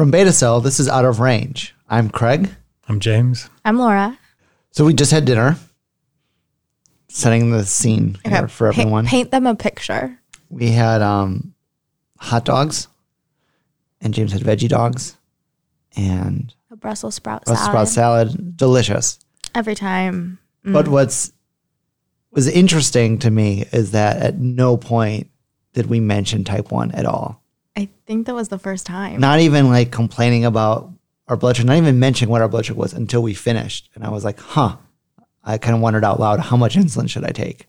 From Beta Cell, this is Out of Range. I'm Craig. I'm James. I'm Laura. So we just had dinner, setting the scene here for Pa- everyone. paint them a picture. We had um, hot dogs, and James had veggie dogs, and A Brussels sprout salad. Brussels salad. sprout salad. Delicious. Every time. But what's was interesting to me is that at no point did we mention type one at all. I think that was the first time. Not even like complaining about our blood sugar, not even mentioning what our blood sugar was until we finished. And I was like, huh. I kind of wondered out loud, how much insulin should I take?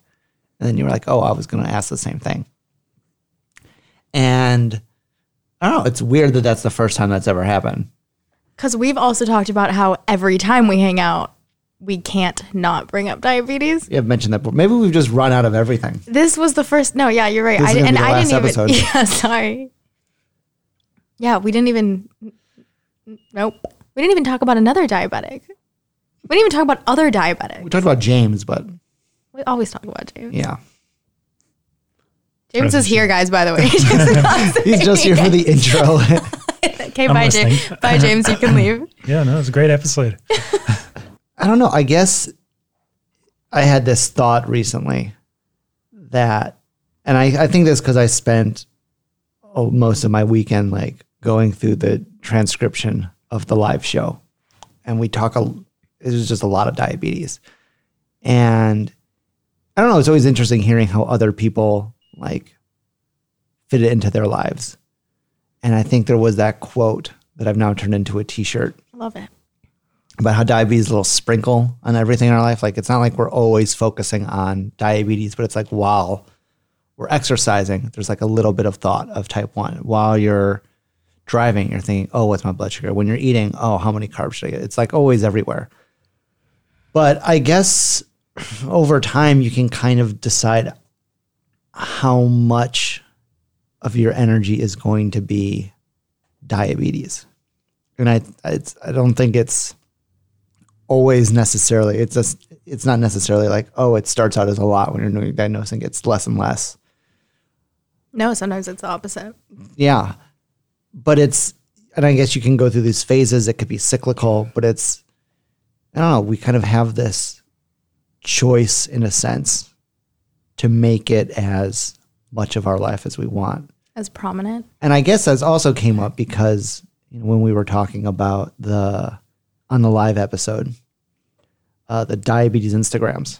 And then you were like, oh, I was going to ask the same thing. And I don't know. It's weird that that's the first time that's ever happened. Because we've also talked about how every time we hang out, we can't not bring up diabetes. You have mentioned that before. Maybe we've just run out of everything. This was the first. No, yeah, you're right. I is did, gonna and I didn't episode. even. Yeah, sorry. Yeah, we didn't even. Nope. We didn't even talk about another diabetic. We didn't even talk about other diabetics. We talked about James, but We always talk about James. yeah. James is here, guys. By the way. He's just here for the intro. okay, I'm bye, James. Bye, James. You can leave. Yeah, no, it was a great episode. I don't know. I guess I had this thought recently that, and I, I think this because I spent oh, most of my weekend like going through the transcription of the live show, and we talk. A, it was just a lot of diabetes, and I don't know. It's always interesting hearing how other people like fit it into their lives, and I think there was that quote that I've now turned into a T-shirt I Love it. about how diabetes is a little sprinkle on everything in our life. Like it's not like we're always focusing on diabetes, but it's like while we're exercising, there's like a little bit of thought of type one. While you're driving, you're thinking, oh, what's my blood sugar? When you're eating, oh, how many carbs should I get? It's like always everywhere. But I guess over time, you can kind of decide how much of your energy is going to be diabetes. And I, it's, I don't think it's always necessarily. It's just, it's not necessarily like, oh, it starts out as a lot when you're diagnosing. It's less and less. No, sometimes it's the opposite. Yeah. But it's, and I guess you can go through these phases. It could be cyclical, but it's, I don't know. We kind of have this choice in a sense to make it as much of our life as we want. As prominent. And I guess that's also came up because you know, when we were talking about the on the live episode, uh, the diabetes Instagrams,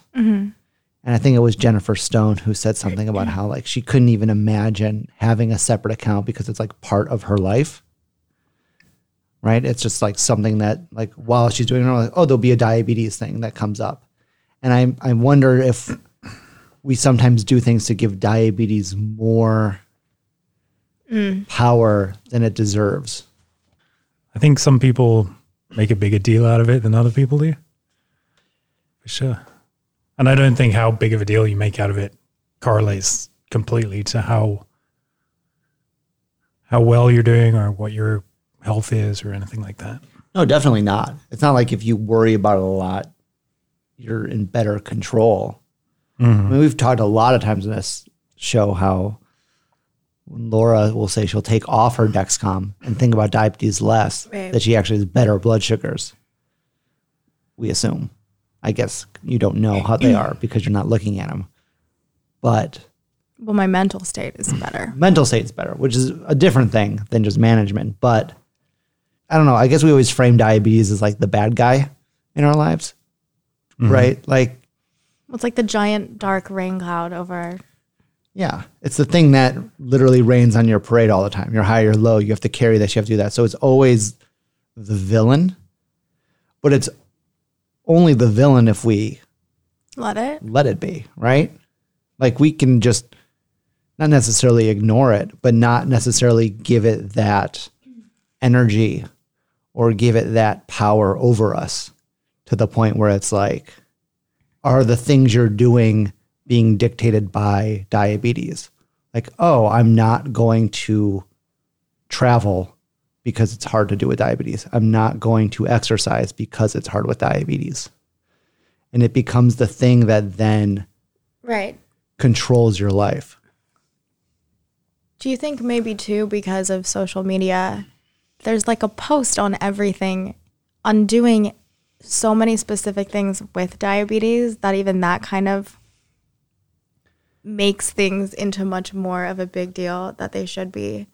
and I think it was Jennifer Stone who said something about how like she couldn't even imagine having a separate account because it's like part of her life. Right? It's just like something that like while she's doing it, like, oh, there'll be a diabetes thing that comes up, and I I wonder if we sometimes do things to give diabetes more mm. power than it deserves. I think some people make a bigger deal out of it than other people do. For sure. And I don't think how big of a deal you make out of it correlates completely to how how well you're doing or what your health is or anything like that. No, definitely not. It's not like if you worry about it a lot, you're in better control. Mm-hmm. I mean, we've talked a lot of times in this show how when Laura will say she'll take off her Dexcom and think about diabetes less, Right. that she actually has better blood sugars. We assume. I guess you don't know how they are because you're not looking at them. But Well, my mental state is better. mental state is better, which is a different thing than just management. But I don't know. I guess we always frame diabetes as like the bad guy in our lives, mm-hmm. right? Like, It's like the giant dark rain cloud over. yeah, it's the thing that literally rains on your parade all the time. You're high, you're low. You have to carry this. You have to do that. So it's always the villain, but it's only the villain if we Let it. let it be, right? Like we can just not necessarily ignore it, but not necessarily give it that energy or give it that power over us to the point where it's like, are the things you're doing being dictated by diabetes? Like, oh, I'm not going to travel because it's hard to do with diabetes. I'm not going to exercise because it's hard with diabetes. And it becomes the thing that then Right. controls your life. Do you think maybe too because of social media there's like a post on everything on doing so many specific things with diabetes that even that kind of makes things into much more of a big deal that they should be.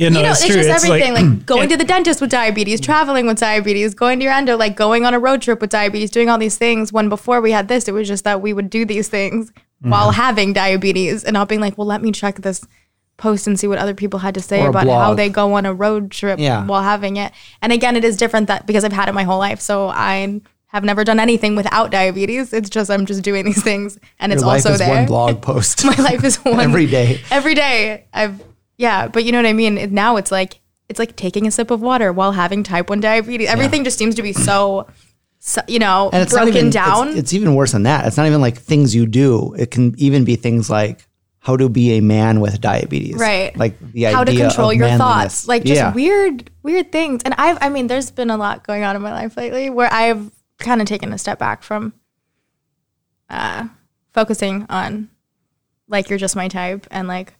Yeah, no, you know, it's, it's, true. just it's everything like, going yeah. to the dentist with diabetes, traveling with diabetes, going to your endo, like going on a road trip with diabetes, doing all these things. When before we had this, it was just that we would do these things Mm-hmm. while having diabetes and not being like, well, let me check this post and see what other people had to say about how they go on a road trip Yeah. while having it. And again, it is different that because I've had it my whole life. So I have never done anything without diabetes. It's just I'm just doing these things and it's Your life also is there. one blog post. my life is one Every day. Every day. I've yeah, but you know what I mean? Now it's like it's like taking a sip of water while having type 1 diabetes. Everything just seems to be so, so you know, and it's broken even, down. It's, it's even worse than that. It's not even like things you do. It can even be things like how to be a man with diabetes. Right. Like the how to control of your manliness. thoughts like just yeah. weird weird things and i've i mean there's been a lot going on in my life lately where i've kind of taken a step back from uh focusing on like you're just my type and like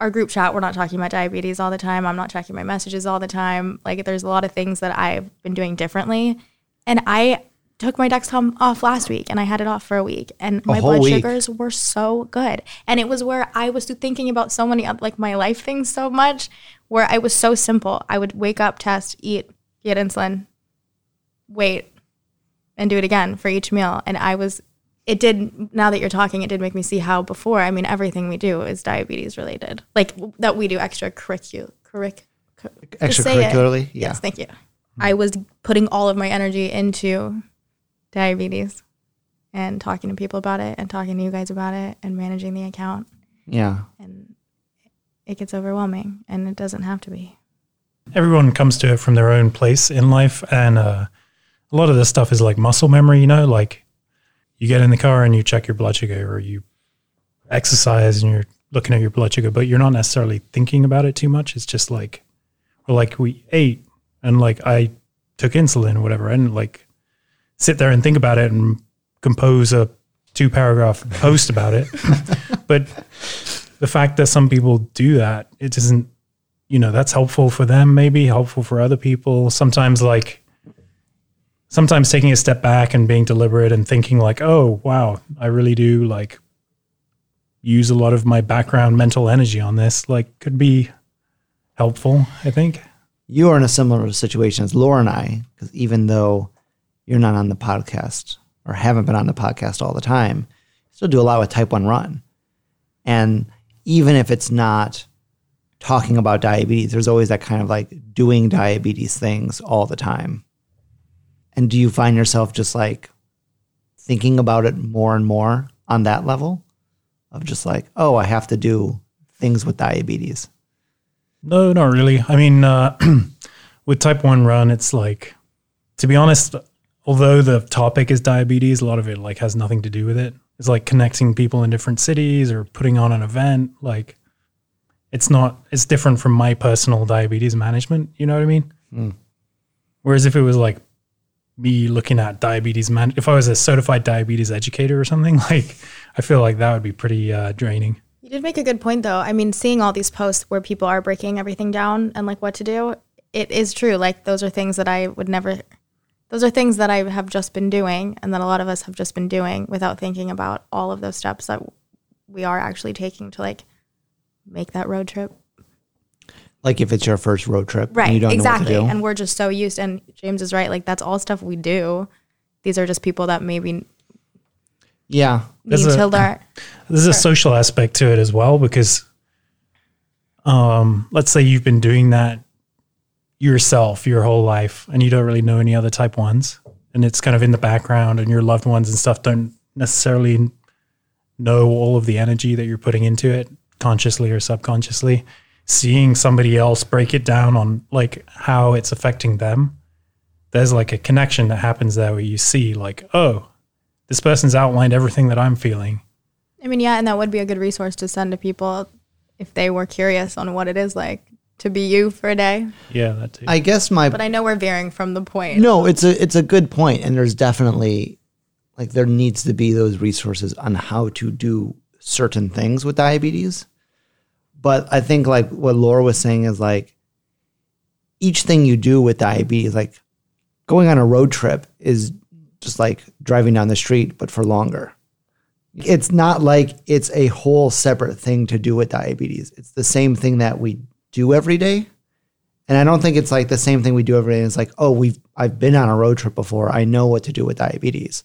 our group chat we're not talking about diabetes all the time. I'm not checking my messages all the time. Like there's a lot of things that i've been doing differently. And i took my dexcom off last week and i had it off for a week. And my blood week. sugars were so good. And it was where i was thinking about so many like my life things so much where i was so simple. I would wake up test eat get insulin wait and do it again for each meal. And i was it did now that you're talking it did make me see how before i mean everything we do is diabetes related like that we do extra curricu- curric- cur- just say it. Extracurricularly. Yeah. yes thank you i was putting all of my energy into diabetes and talking to people about it and talking to you guys about it and managing the account Yeah. and it gets overwhelming and it doesn't have to be everyone comes to it from their own place in life and uh, a lot of this stuff is like muscle memory you know like you get in the car and you check your blood sugar or you exercise and you're looking at your blood sugar but you're not necessarily thinking about it too much. It's just like or like we ate and like i took insulin or whatever and like sit there and think about it and compose a two paragraph post about it. But the fact that some people do that it isn't you know that's helpful for them maybe helpful for other people. Sometimes like sometimes taking a step back and being deliberate and thinking like oh wow i really do like use a lot of my background mental energy on this like could be helpful i think You are in a similar situation as Laura and I, because even though you're not on the podcast or haven't been on the podcast all the time, still do a lot with Type 1 Run. And even if it's not talking about diabetes, there's always that kind of like doing diabetes things all the time. And do you find yourself just like thinking about it more and more on that level of just like, oh, I have to do things with diabetes? No, not really. I mean, uh, with type 1 run, it's like, to be honest, although the topic is diabetes, a lot of it like has nothing to do with it. It's like connecting people in different cities or putting on an event. Like, it's not, it's different from my personal diabetes management. You know what I mean? Whereas if it was like me looking at diabetes man, if I was a certified diabetes educator or something, like, I feel like that would be pretty uh, draining. You did make a good point, though. I mean, seeing all these posts where people are breaking everything down and like what to do, it is true. Like, those are things that I would never, those are things that I have just been doing and that a lot of us have just been doing without thinking about all of those steps that we are actually taking to like make that road trip. Like if it's your first road trip, and Right. you don't exactly. know what to do. And we're just so used, and James is right. Like, that's all stuff we do. These are just people that maybe yeah, need There's a- to learn. There's a social aspect to it as well because, um, let's say you've been doing that yourself your whole life and you don't really know any other type ones, and it's kind of in the background, and your loved ones and stuff don't necessarily know all of the energy that you're putting into it, consciously or subconsciously. Seeing somebody else break it down on like how it's affecting them, there's like a connection that happens there where you see like, oh, this person's outlined everything that I'm feeling. I mean, yeah, and that would be a good resource to send to people if they were curious on what it is like to be you for a day. Yeah, that too. I guess my But I know we're veering from the point. no, it's a it's a good point, and there's definitely like there needs to be those resources on how to do certain things with diabetes. But I think like what Laura was saying is like each thing you do with diabetes, like going on a road trip, is just like driving down the street, but for longer. It's not like it's a whole separate thing to do with diabetes. It's the same thing that we do every day. And I don't think it's like the same thing we do every day. It's like, oh, we've I've been on a road trip before. I know what to do with diabetes.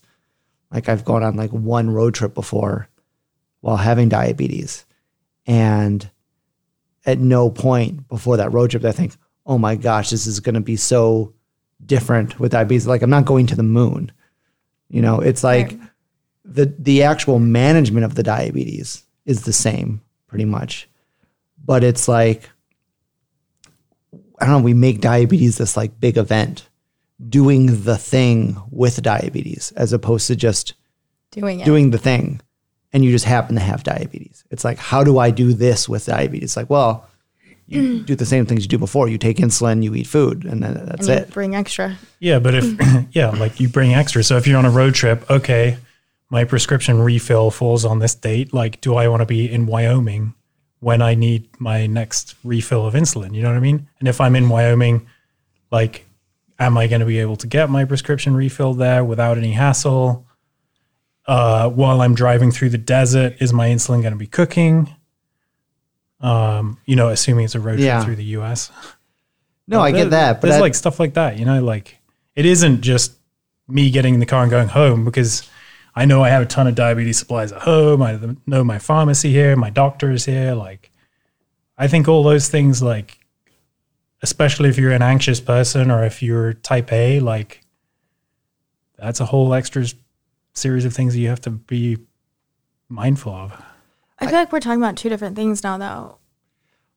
Like I've gone on like one road trip before while having diabetes. And at no point before that road trip did I think, oh my gosh, this is gonna be so different with diabetes. Like I'm not going to the moon. You know, it's like Right. the the actual management of the diabetes is the same pretty much. But it's like I don't know, we make diabetes this like big event doing the thing with diabetes as opposed to just Doing it. doing the thing and you just happen to have diabetes. It's like, how do I do this with diabetes? It's Like, well, you mm. do the same things you do before. You take insulin, you eat food, and then that's and you it. bring extra. Yeah, but if yeah, like you bring extra. So if you're on a road trip, okay, my prescription refill falls on this date. Like, do I want to be in Wyoming when I need my next refill of insulin? You know what I mean? And if I'm in Wyoming, like, am I going to be able to get my prescription refill there without any hassle? Uh, while I'm driving through the desert, is my insulin going to be cooking? Um, you know, assuming it's a road Yeah. trip through the U.S. No, I There- get that, but there's that- like stuff like that, you know, like it isn't just me getting in the car and going home because I know I have a ton of diabetes supplies at home. I know my pharmacy here, my doctor is here. Like, I think all those things, like, especially if you're an anxious person or if you're type A, like, that's a whole extra series of things that you have to be mindful of. I feel like we're talking about two different things now, though.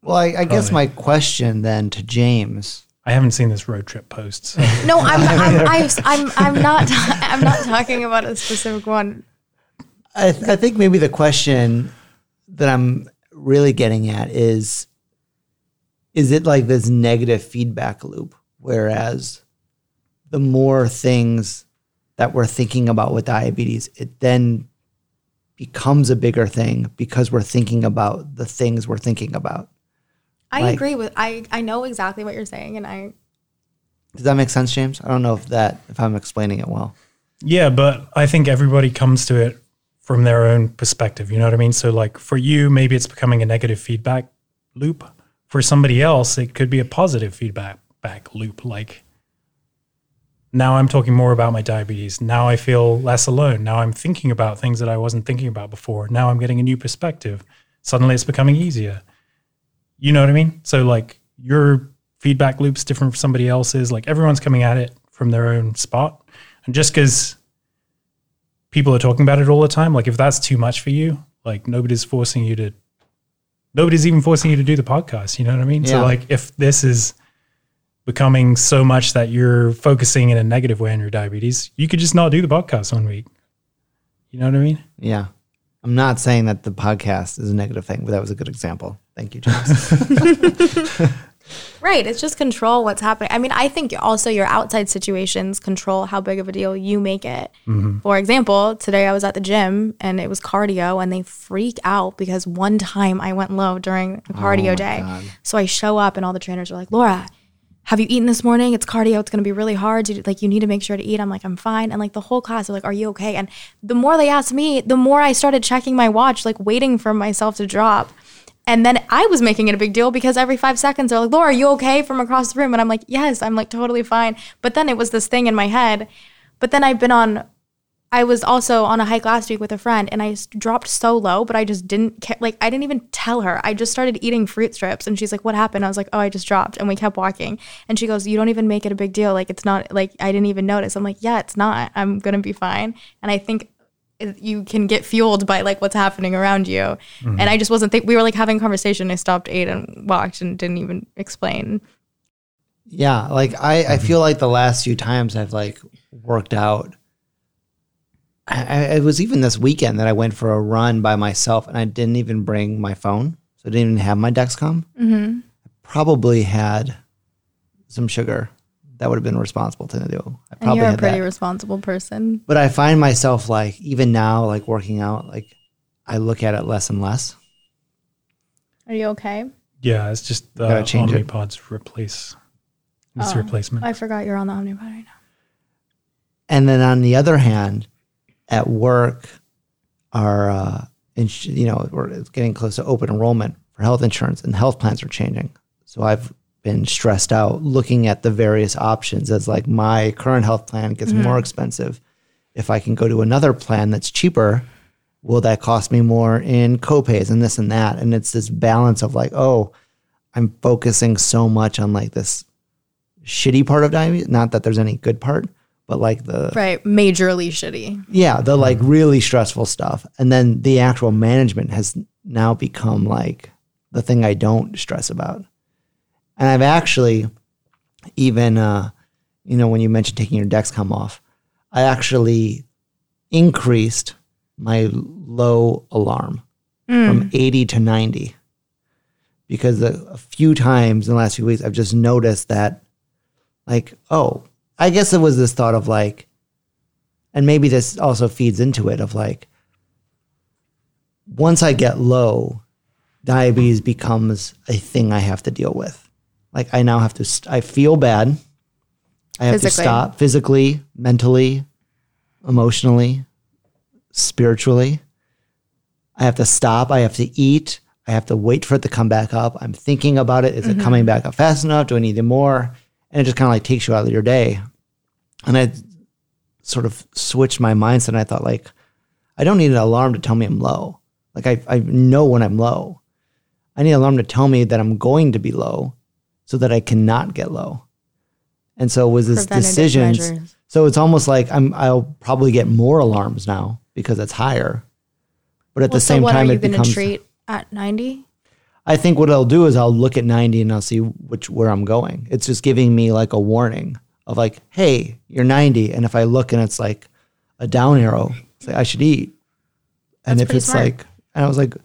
well, I, I guess my question then to James. I haven't seen this road trip post. So. No, I'm I'm, I'm, I'm, I'm not I'm not talking about a specific one. I, th- I think maybe the question that I'm really getting at is is it like this negative feedback loop? Whereas the more things that we're thinking about with diabetes, it then becomes a bigger thing because we're thinking about the things we're thinking about. I Like- agree with I I know exactly what you're saying, and I Does that make sense, James? I don't know if that if I'm explaining it well. Yeah, but I think everybody comes to it from their own perspective. You know what I mean? So, like for you, maybe it's becoming a negative feedback loop. For somebody else, it could be a positive feedback back loop. Like now I'm talking more about my diabetes. Now I feel less alone. Now I'm thinking about things that I wasn't thinking about before. Now I'm getting a new perspective. Suddenly it's becoming easier. You know what I mean? So, like your feedback loop's different from somebody else's. Like everyone's coming at it from their own spot. And just because people are talking about it all the time, like if that's too much for you, like nobody's forcing you to, nobody's even forcing you to do the podcast. You know what I mean? So like if this is becoming so much that you're focusing in a negative way on your diabetes, you could just not do the podcast one week. You know what I mean? Yeah. I'm not saying that the podcast is a negative thing, but that was a good example. Thank you, James. right. It's just control what's happening. I mean, I think also your outside situations control how big of a deal you make it. Mm-hmm. For example, today I was at the gym and it was cardio, and they freak out because one time I went low during a cardio oh my day. God. So I show up and all the trainers are like, Laura, have you eaten this morning? It's cardio. It's going to be really hard. To, like, you need to make sure to eat. I'm like, I'm fine. And like the whole class are like, Are you okay? And the more they asked me, the more I started checking my watch, like waiting for myself to drop. And then I was making it a big deal because every five seconds they're like, Laura, are you okay from across the room? And I'm like, Yes, I'm like totally fine. But then it was this thing in my head. But then I've been on I was also on a hike last week with a friend and I dropped so low, but I just didn't care. Like, I didn't even tell her. I just started eating fruit strips and she's like, What happened? I was like, Oh, I just dropped. And we kept walking. And she goes, You don't even make it a big deal. Like, it's not like I didn't even notice. I'm like, Yeah, it's not. I'm going to be fine. And I think uh, you can get fueled by like what's happening around you. Mm-hmm. And I just wasn't think we were like having a conversation. I stopped, ate, and walked and didn't even explain. Yeah, like I, I mm-hmm. feel like the last few times I've like worked out. I, I, it was even this weekend that I went for a run by myself, and I didn't even bring my phone, so I didn't even have my Dexcom. Mm-hmm. Probably had some sugar. That would have been responsible to do. I And you're a had pretty that. responsible person. but I find myself like even now, like working out, like I look at it less and less. Are you okay? Yeah, it's just the Gotta change it. Omnipods replace It's Oh. replacement. I forgot you're on the Omnipod right now. And then on the other hand, at work, our uh, ins- you know we're getting close to open enrollment for health insurance, and health plans are changing. So I've been stressed out looking at the various options as like my current health plan gets more expensive. If I can go to another plan that's cheaper, will that cost me more in copays and this and that? And it's this balance of like, oh, I'm focusing so much on like this shitty part of diabetes. Not that there's any good part, but like the Right. Majorly shitty. yeah, the like really stressful stuff. And then the actual management has now become like the thing I don't stress about. And I've actually even uh you know when you mentioned taking your Dexcom off, I actually increased my low alarm from 80 to 90 because a, a few times in the last few weeks I've just noticed that like oh, I guess it was this thought of like and maybe this also feeds into it of like once I get low, diabetes becomes a thing I have to deal with. Like I now have to, st- I feel bad. I have to Physically. stop physically, mentally, emotionally, spiritually. I have to stop. I have to eat. I have to wait for it to come back up. I'm thinking about it. Is it mm-hmm. coming back up fast enough? Do I need more? And it just kind of like takes you out of your day. And I sort of switched my mindset and I thought like I don't need an alarm to tell me I'm low. Like I, I know when I'm low. I need an alarm to tell me that I'm going to be low so that I cannot get low. And so it was this decision. So it's almost like I'm I'll probably get more alarms now because it's higher. But at Well, the same so what time are you it becomes treat at 90? I think what I'll do is I'll look at 90 and I'll see which where I'm going. It's just giving me like a warning of like, hey, you're 90. And if I look and it's like a down arrow, it's like I should eat. And That's if it's smart. like, and I was like,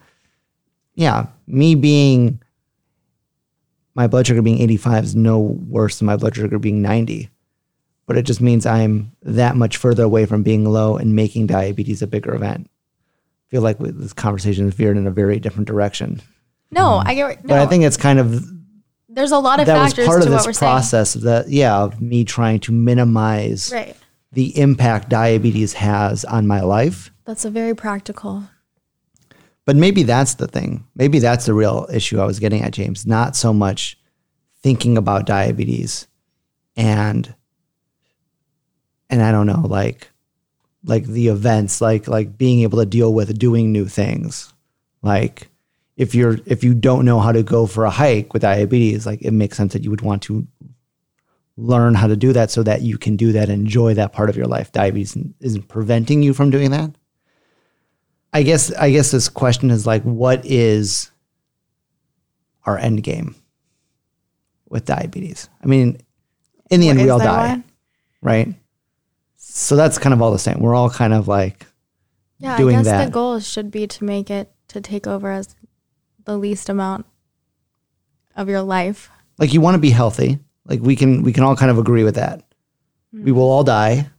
yeah, me being my blood sugar being 85 is no worse than my blood sugar being 90. But it just means I'm that much further away from being low and making diabetes a bigger event. I feel like this conversation has veered in a very different direction. No, mm-hmm. I get. No, But I think it's kind of there's a lot of that was factors part to of what this we're saying. process of that yeah of me trying to minimize Right. the impact diabetes has on my life That's a very practical. but maybe that's the thing maybe that's the real issue i was getting at james not so much thinking about diabetes and and i don't know like like the events like like being able to deal with doing new things like if you're if you don't know how to go for a hike with diabetes like it makes sense that you would want to learn how to do that so that you can do that enjoy that part of your life. Diabetes isn't preventing you from doing that. I guess i guess this question is like what is our end game with diabetes? I mean in the What end we all die one? right? So that's kind of all the same. We're all kind of like Yeah, doing I guess that. the goal should be to make it to take over as the least amount of your life. like you want to be healthy. Like we can we can all kind of agree with that. We hmm. will all die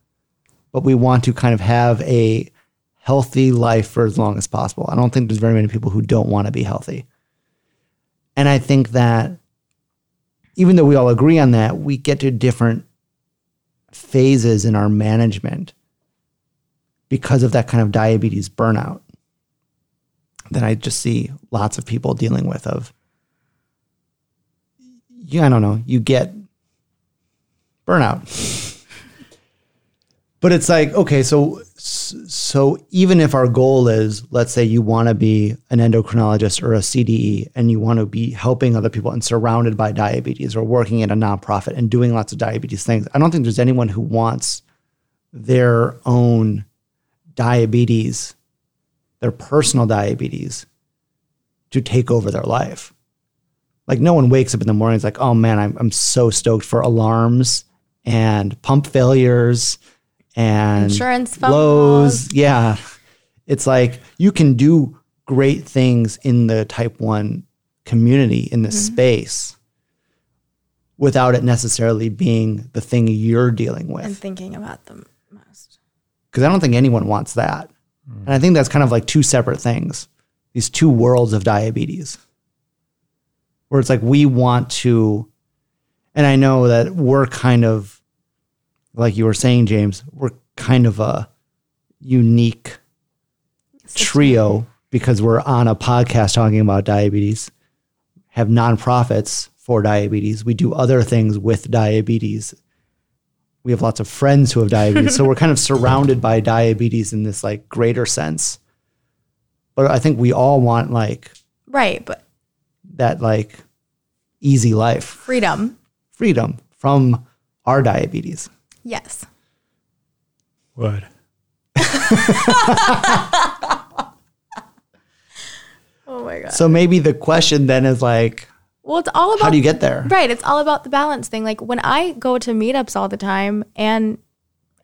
but we want to kind of have a healthy life for as long as possible. I don't think there's very many people who don't want to be healthy. And i think that even though we all agree on that we get to different phases in our management because of that kind of diabetes burnout that i just see lots of people dealing with of you, I don't know, you get burnout. but it's like, okay, so so even if our goal is, let's say you want to be an endocrinologist or a CDE and you want to be helping other people and surrounded by diabetes or working at a nonprofit and doing lots of diabetes things, I don't think there's anyone who wants their own diabetes, their personal diabetes, to take over their life like no one wakes up in the morning it's like, oh man, I'm I'm so stoked for alarms and pump failures and Insurance phone lows. calls. Yeah. It's like you can do great things in the type one community in this Mm-hmm. space without it necessarily being the thing you're dealing with and thinking about them most. because I don't think anyone wants that. And I think that's kind of like two separate things, these two worlds of diabetes, where it's like we want to, And I know that we're kind of, like you were saying, James, we're kind of a unique trio because we're on a podcast talking about diabetes, have nonprofits for diabetes. We do other things with diabetes. We have lots of friends who have diabetes. so we're kind of surrounded by diabetes in this like greater sense. But I think we all want like Right, but that like easy life, freedom. freedom from our diabetes. Yes. What? Oh my god. So maybe the question then is like, Well, it's all about how do you get there? Right. It's all about the balance thing. Like when I go to meetups all the time and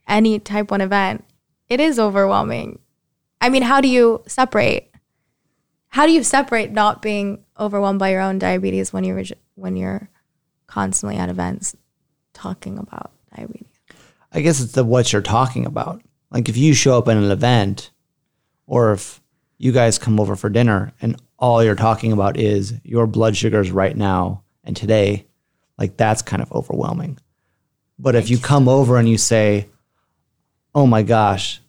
any type one event, it is overwhelming. I mean, how do you separate? How do you separate not being overwhelmed by your own diabetes when you're when you're constantly at events talking about diabetes? I guess it's the what you're talking about. Like if you show up at an event or if you guys come over for dinner and all you're talking about is your blood sugars right now and today, like that's kind of overwhelming. But if you come over and you say, "Oh my gosh,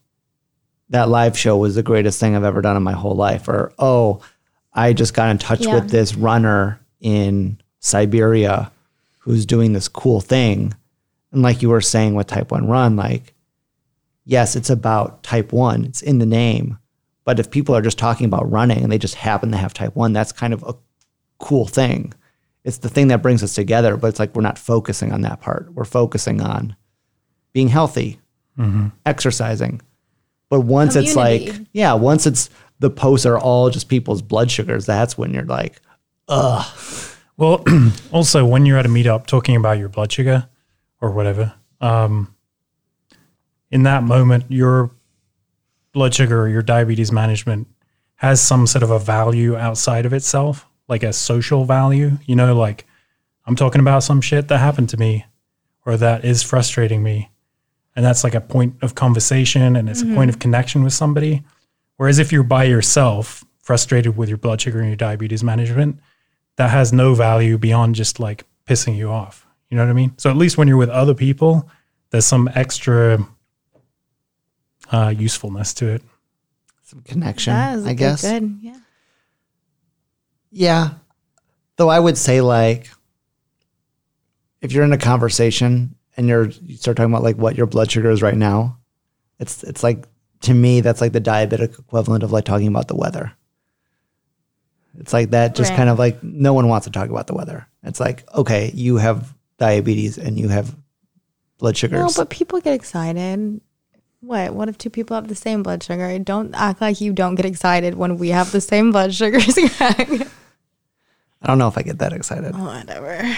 that live show was the greatest thing I've ever done in my whole life," or "Oh, I just got in touch Yeah. with this runner in Siberia who's doing this cool thing." And like you were saying with type 1 run, like, yes, it's about type 1, it's in the name. But if people are just talking about running and they just happen to have type 1, that's kind of a cool thing. It's the thing that brings us together, but it's like we're not focusing on that part. We're focusing on being healthy, exercising. But once it's like, yeah, once it's the posts are all just people's blood sugars, that's when you're like, ugh. Well, also when you're at a meetup talking about your blood sugar or whatever, um, in that moment, your blood sugar or your diabetes management has some sort of a value outside of itself, like a social value. You know, like I'm talking about some shit that happened to me or that is frustrating me. And that's like a point of conversation and it's a point of mm-hmm. connection with somebody. Whereas if you're by yourself, frustrated with your blood sugar and your diabetes management, that has no value beyond just like pissing you off. You know what I mean? So at least when you're with other people, there's some extra uh, usefulness to it. some connection, That is a I guess. Good. Yeah. Yeah. Though I would say like if you're in a conversation and you're you start talking about like what your blood sugar is right now, it's it's like to me that's like the diabetic equivalent of like talking about the weather. It's like that just Right. kind of like no one wants to talk about the weather. It's like, okay, you have diabetes and you have blood sugars. No, sugars. but people get excited. What? What if two people have the same blood sugar? Don't act like you don't get excited when we have the same blood sugars. Greg. I don't know if I get that excited. Oh, whatever.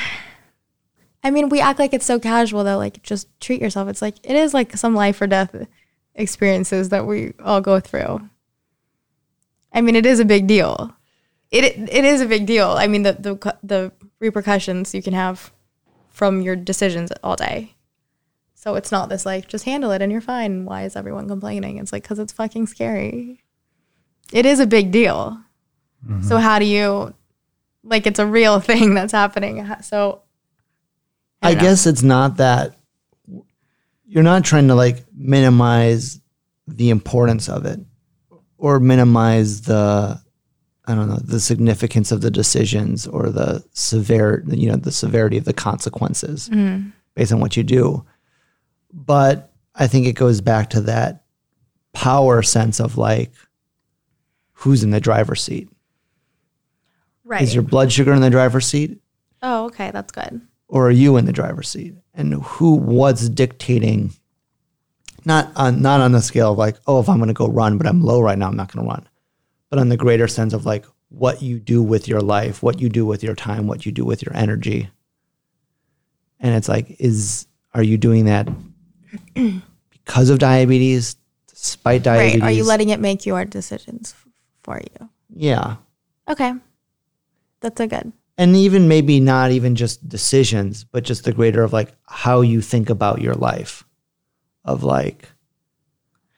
I mean, we act like it's so casual though. Like, just treat yourself. It's like it is like some life or death experiences that we all go through. I mean, it is a big deal. It it is a big deal. I mean, the the the repercussions you can have from your decisions all day. So it's not this like just handle it and you're fine. Why is everyone complaining? It's like because it's fucking scary. It is a big deal. Mm-hmm. So how do you like it's a real thing that's happening? So I, don't guess it's not that you're not trying to like minimize the importance of it or minimize the I don't know the significance of the decisions or the severe you know the severity of the consequences mm-hmm. based on what you do. But I think it goes back to that power sense of like who's in the driver's seat. right. Is your blood sugar in the driver's seat? oh, okay, that's good. or are you in the driver's seat? And who was dictating not on not on the scale of like, oh, if I'm gonna go run, but I'm low right now, I'm not gonna run. But on the greater sense of like what you do with your life, what you do with your time, what you do with your energy. And it's like, is are you doing that because of diabetes, despite diabetes? Right. Are you letting it make your decisions for you? Yeah. Okay. That's a good. and even maybe not even just decisions, but just the greater of like how you think about your life. Of like,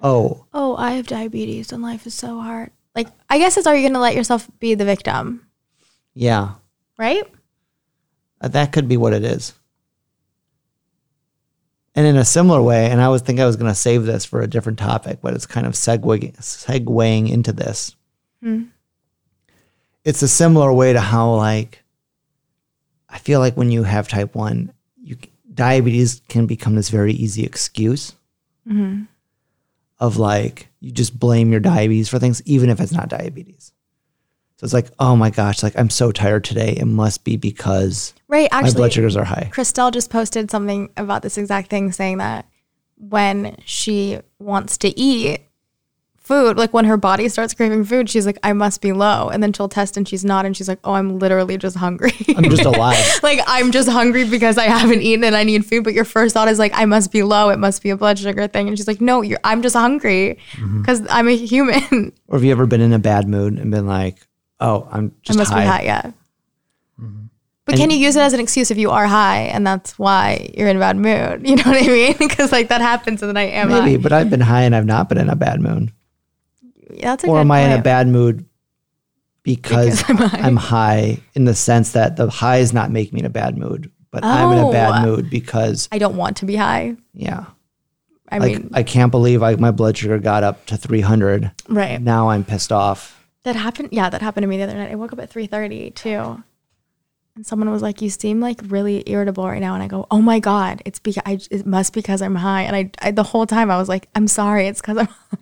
oh, Oh, I have diabetes and life is so hard. Like, I guess it's are you going to let yourself be the victim? yeah, Right? uh, that could be what it is. And in a similar way, and I was think I was going to save this for a different topic, but it's kind of segue, segueing into this. Hmm. It's a similar way to how like I feel like when you have type one, you diabetes can become this very easy excuse mm-hmm. of like you just blame your diabetes for things, even if it's not diabetes. So it's like, oh my gosh, like I'm so tired today. It must be because Right. actually, my blood sugars are high. Christel just posted something about this exact thing saying that when she wants to eat food, like when her body starts craving food, she's like, I must be low. And then she'll test and she's not. And she's like, oh, I'm literally just hungry. I'm just alive. like, I'm just hungry because I haven't eaten and I need food. But your first thought is like, I must be low. It must be a blood sugar thing. And she's like, no, you're, I'm just hungry Mm-hmm. because I'm a human. or have you ever been in a bad mood and been like, oh, I'm I just must high. be high. Yeah. Mm-hmm. But can you use it as an excuse if you are high and that's why you're in a bad mood? You know what I mean? Because like that happens and then I am Maybe, high. but I've been high and I've not been in a bad mood. Yeah, that's a Or good am I in a bad mood because, Because I'm high. I'm high in the sense that the high is not making me in a bad mood, but I'm in a bad Oh. mood because, I don't want to be high. yeah, I like mean, I can't believe I, my blood sugar got up to 300. right. Now I'm pissed off. That happened. Yeah, that happened to me the other night. I woke up at 3:30 too. And someone was like, "You seem like really irritable right now." And I go, "Oh my god, it's because I, it must because I'm high." And I, I the whole time I was like, "I'm sorry, it's because I'm." high."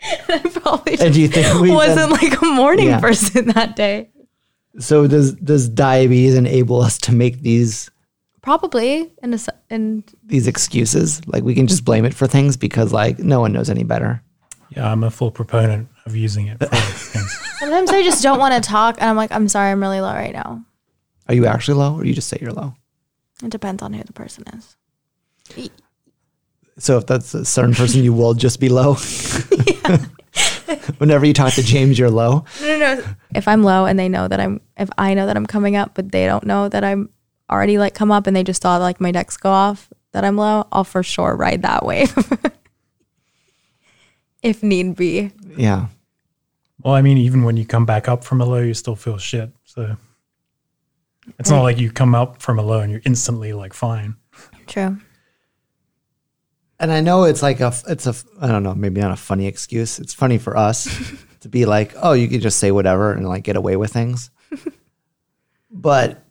and I probably And do you think we wasn't like a morning Yeah. person that day. So does does diabetes enable us to make these Probably in a s- in these excuses? Like we can just blame it for things because like no one knows any better. Yeah, I'm a full proponent of using it for things. sometimes I just don't want to talk, and I'm like, "I'm sorry, I'm really low right now." Are you actually low, or you just say you're low? It depends on who the person is. So if that's a certain person, you will just be low. Whenever you talk to James, you're low. No, no, no. If I'm low and they know that I'm, if I know that I'm coming up, but they don't know that I'm already like come up and they just saw like my Dex go off that I'm low, I'll for sure ride that wave. if need be. Yeah. Well, I mean, even when you come back up from a low, you still feel shit. So it's not mm. like you come up from a low and you're instantly like fine. True. And I know it's like a, it's a, I don't know, maybe not a funny excuse. It's funny for us to be like, oh, you can just say whatever and like get away with things. but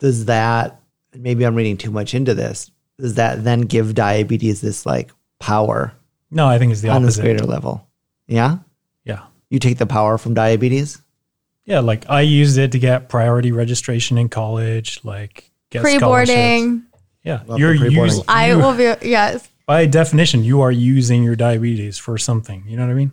does that, maybe I'm reading too much into this, does that then give diabetes this like power No, I think it's the on this greater level? Yeah. Yeah. You take the power from diabetes? Yeah, like I used it to get priority registration in college, like get pre-boarding. Yeah, Love you're using I will be, yes. by definition you are using your diabetes for something. You know what I mean?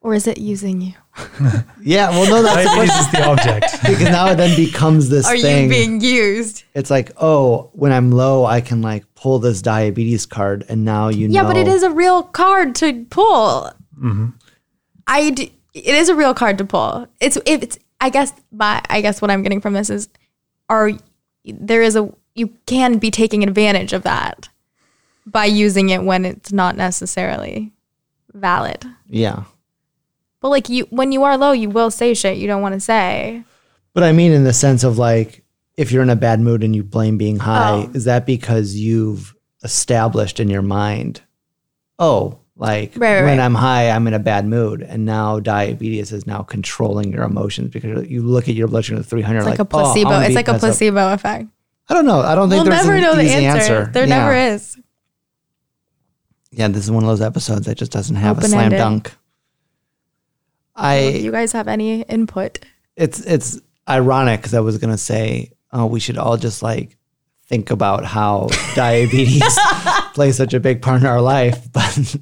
Or is it using you? Yeah. Well, no, that's the Diabetes is the object. because now it then becomes this Are thing. you being used? it's like, oh, when I'm low, I can like pull this diabetes card, and now you know. Yeah, know. but it is a real card to pull. Mm-hmm. I d- it is a real card to pull. It's if it's I guess my I guess what I'm getting from this is are there is a you can be taking advantage of that by using it when it's not necessarily valid. Yeah, But like you when you are low, you will say shit you don't want to say. but I mean, in the sense of like, if you're in a bad mood and you blame being high, Oh. is that because you've established in your mind, oh, like Right, right, when right. I'm high, I'm in a bad mood, and now diabetes is now controlling your emotions because you look at your blood sugar at 300, It's like, like, a oh, placebo. Oh, it's like a placebo effect. I don't know. I don't think We'll there's never an know the answer. answer. There Yeah. never is. Yeah, this is one of those episodes that just doesn't have a slam dunk. I you guys have any input? it's it's ironic because I was gonna say, oh, we should all just like think about how diabetes plays such a big part in our life, but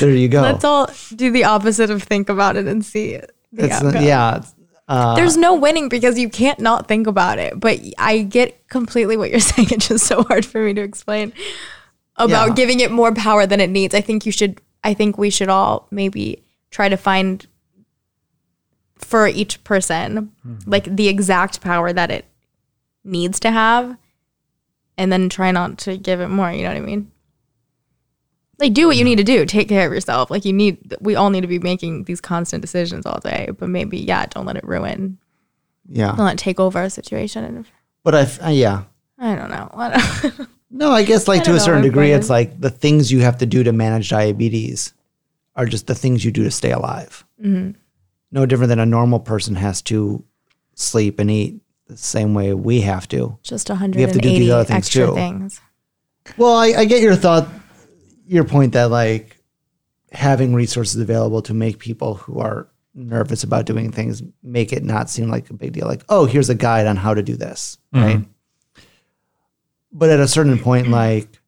there you go. Let's all do the opposite of think about it and see it. the it's outcome. yeah, uh, There's no winning because you can't not think about it. But I get completely what you're saying. It's just so hard for me to explain about Yeah. giving it more power than it needs. I think you should. I think we should all maybe try to find for each person like the exact power that it needs to have, and then try not to give it more. You know what I mean? Like do what you need to do. Take care of yourself. Like you need. We all need to be making these constant decisions all day. But maybe yeah, don't let it ruin yeah. don't let it take over a situation. But i uh, yeah, I don't know. I don't- No, I guess like I to a certain degree, it's like the things you have to do to manage diabetes are just the things you do to stay alive. Mm-hmm. No different than a normal person has to sleep and eat the same way we have to. Just have to do these 180 other things extra too. things. Well, I, I get your thought, your point that like having resources available to make people who are nervous about doing things make it not seem like a big deal. Like, oh, here's a guide on how to do this, mm-hmm. right? But at a certain point, like,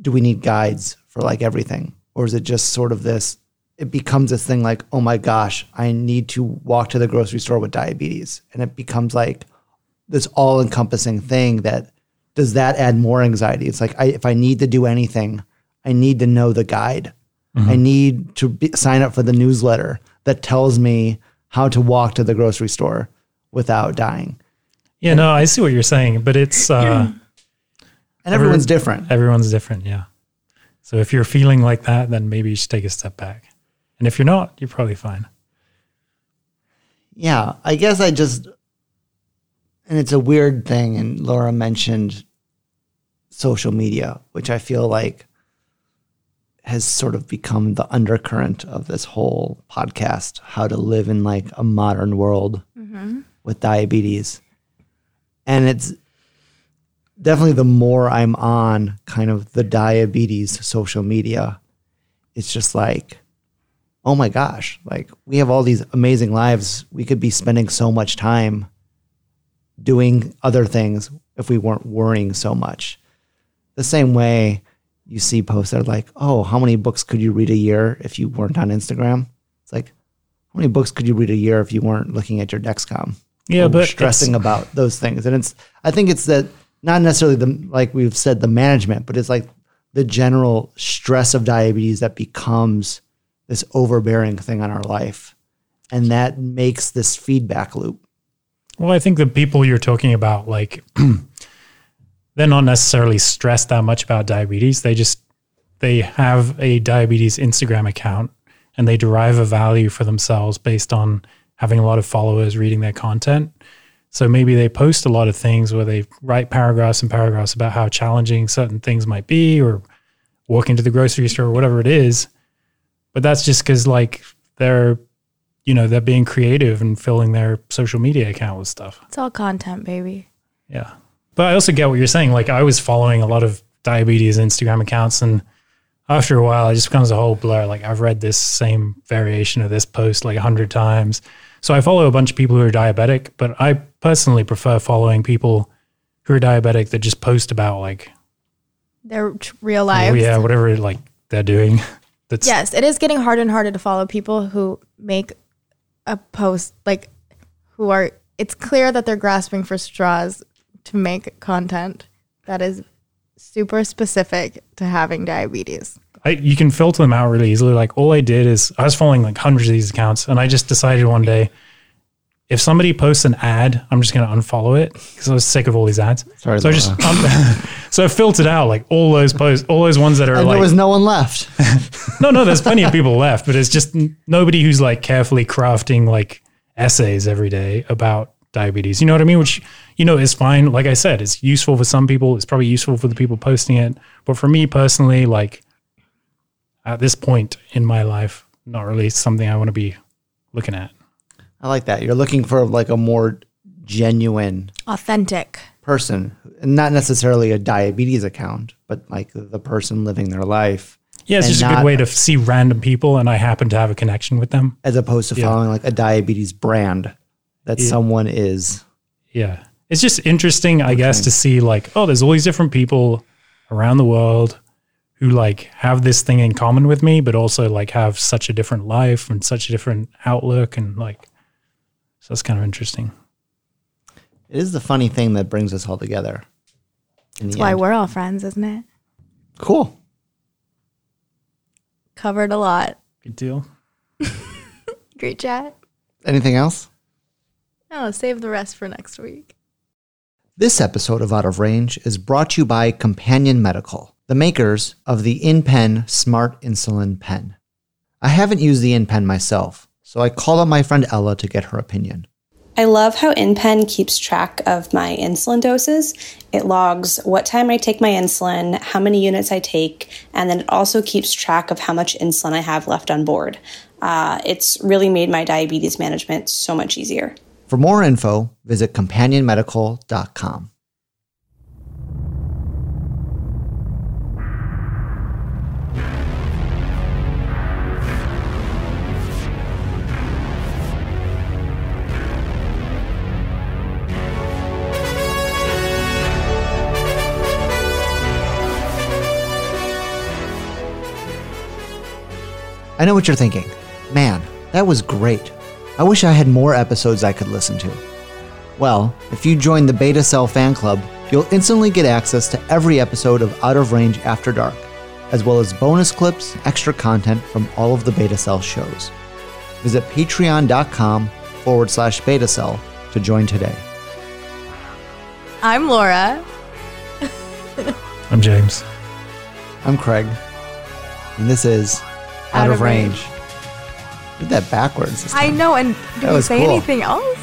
do we need guides for like everything, or is it just sort of this? It becomes this thing like, oh my gosh, I need to walk to the grocery store with diabetes, and it becomes like this all-encompassing thing that does that add more anxiety? It's like I, if I need to do anything, I need to know the guide. I need to be, sign up for the newsletter that tells me how to walk to the grocery store without dying. Yeah, no, I see what you're saying, but it's uh, And everyone's different. everyone's different. Yeah. So if you're feeling like that, then maybe you should take a step back. And if you're not, you're probably fine. Yeah, I guess I just, and it's a weird thing. And Laura mentioned social media, which I feel like has sort of become the undercurrent of this whole podcast how to live in like a modern world mm-hmm. with diabetes. And it's definitely the more I'm on kind of the diabetes social media, it's just like, oh my gosh, like we have all these amazing lives. We could be spending so much time doing other things if we weren't worrying so much. The same way you see posts that are like, oh, how many books could you read a year if you weren't on Instagram? It's like, how many books could you read a year if you weren't looking at your Dexcom? Yeah, but stressing about those things. And it's, I think it's that not necessarily the, like we've said, the management, but it's like the general stress of diabetes that becomes this overbearing thing on our life. And that makes this feedback loop. Well, I think the people you're talking about, like, they're not necessarily stressed that much about diabetes. They just they have a diabetes Instagram account and they derive a value for themselves based on having a lot of followers reading their content. So maybe they post a lot of things where they write paragraphs and paragraphs about how challenging certain things might be or walking to the grocery store or whatever it is. But that's just because like they're you know, they're being creative and filling their social media account with stuff. It's all content, baby. Yeah. But I also get what you're saying. Like I was following a lot of diabetes Instagram accounts and after a while it just becomes a whole blur. Like I've read this same variation of this post like a hundred times. So I follow a bunch of people who are diabetic, but I personally prefer following people who are diabetic that just post about like Their real oh, lives. yeah, whatever like they're doing. That's Yes, it is getting harder and harder to follow people who make a post like who are it's clear that they're grasping for straws to make content that is super specific to having diabetes. I, you can filter them out really easily. Like all I did is I was following like hundreds of these accounts, and I just decided one day if somebody posts an ad, I'm just going to unfollow it because I was sick of all these ads. Sorry, so I just um, so I filtered out like all those posts, all those ones that are And like there was no one left. no, no. There's plenty of people left, but it's just n- nobody who's like carefully crafting like essays every day about diabetes. You know what I mean? Which you know is fine. Like I said, it's useful for some people. It's probably useful for the people posting it, but for me personally, like at this point in my life, not really something I want to be looking at. I like that. You're looking for like a more genuine Authentic. person, not necessarily a diabetes account, but like the person living their life, Yeah, it's And just a good way to see random people, and I happen to have a connection with them. as opposed to Yeah. following like a diabetes brand that Yeah. someone is. Yeah. It's just interesting, I guess, to see like, oh, there's all these different people around the world who like have this thing in common with me, but also like have such a different life and such a different outlook. And like, so that's kind of interesting. It is the funny thing that brings us all together. in That's why end. we're all friends, isn't it? cool. Covered a lot. Good deal. Great chat. Anything else? No, save the rest for next week. This episode of Out of Range is brought to you by Companion Medical, the makers of the InPen Smart Insulin Pen. I haven't used the InPen myself, so I called on my friend Ella to get her opinion. I love how InPen keeps track of my insulin doses. It logs what time I take my insulin, how many units I take, and then it also keeps track of how much insulin I have left on board. Uh, it's really made my diabetes management so much easier. For more info, visit companionmedical.com. I know what you're thinking. Man, that was great. I wish I had more episodes I could listen to. Well, if you join the Beta Cell fan club, you'll instantly get access to every episode of Out of Range After Dark, as well as bonus clips, extra content from all of the Beta Cell shows. Visit patreon.com forward slash beta cell to join today. I'm Laura. I'm James. I'm Craig, and this is Out, of Range. Did that backwards. I know, and did was say cool. anything else?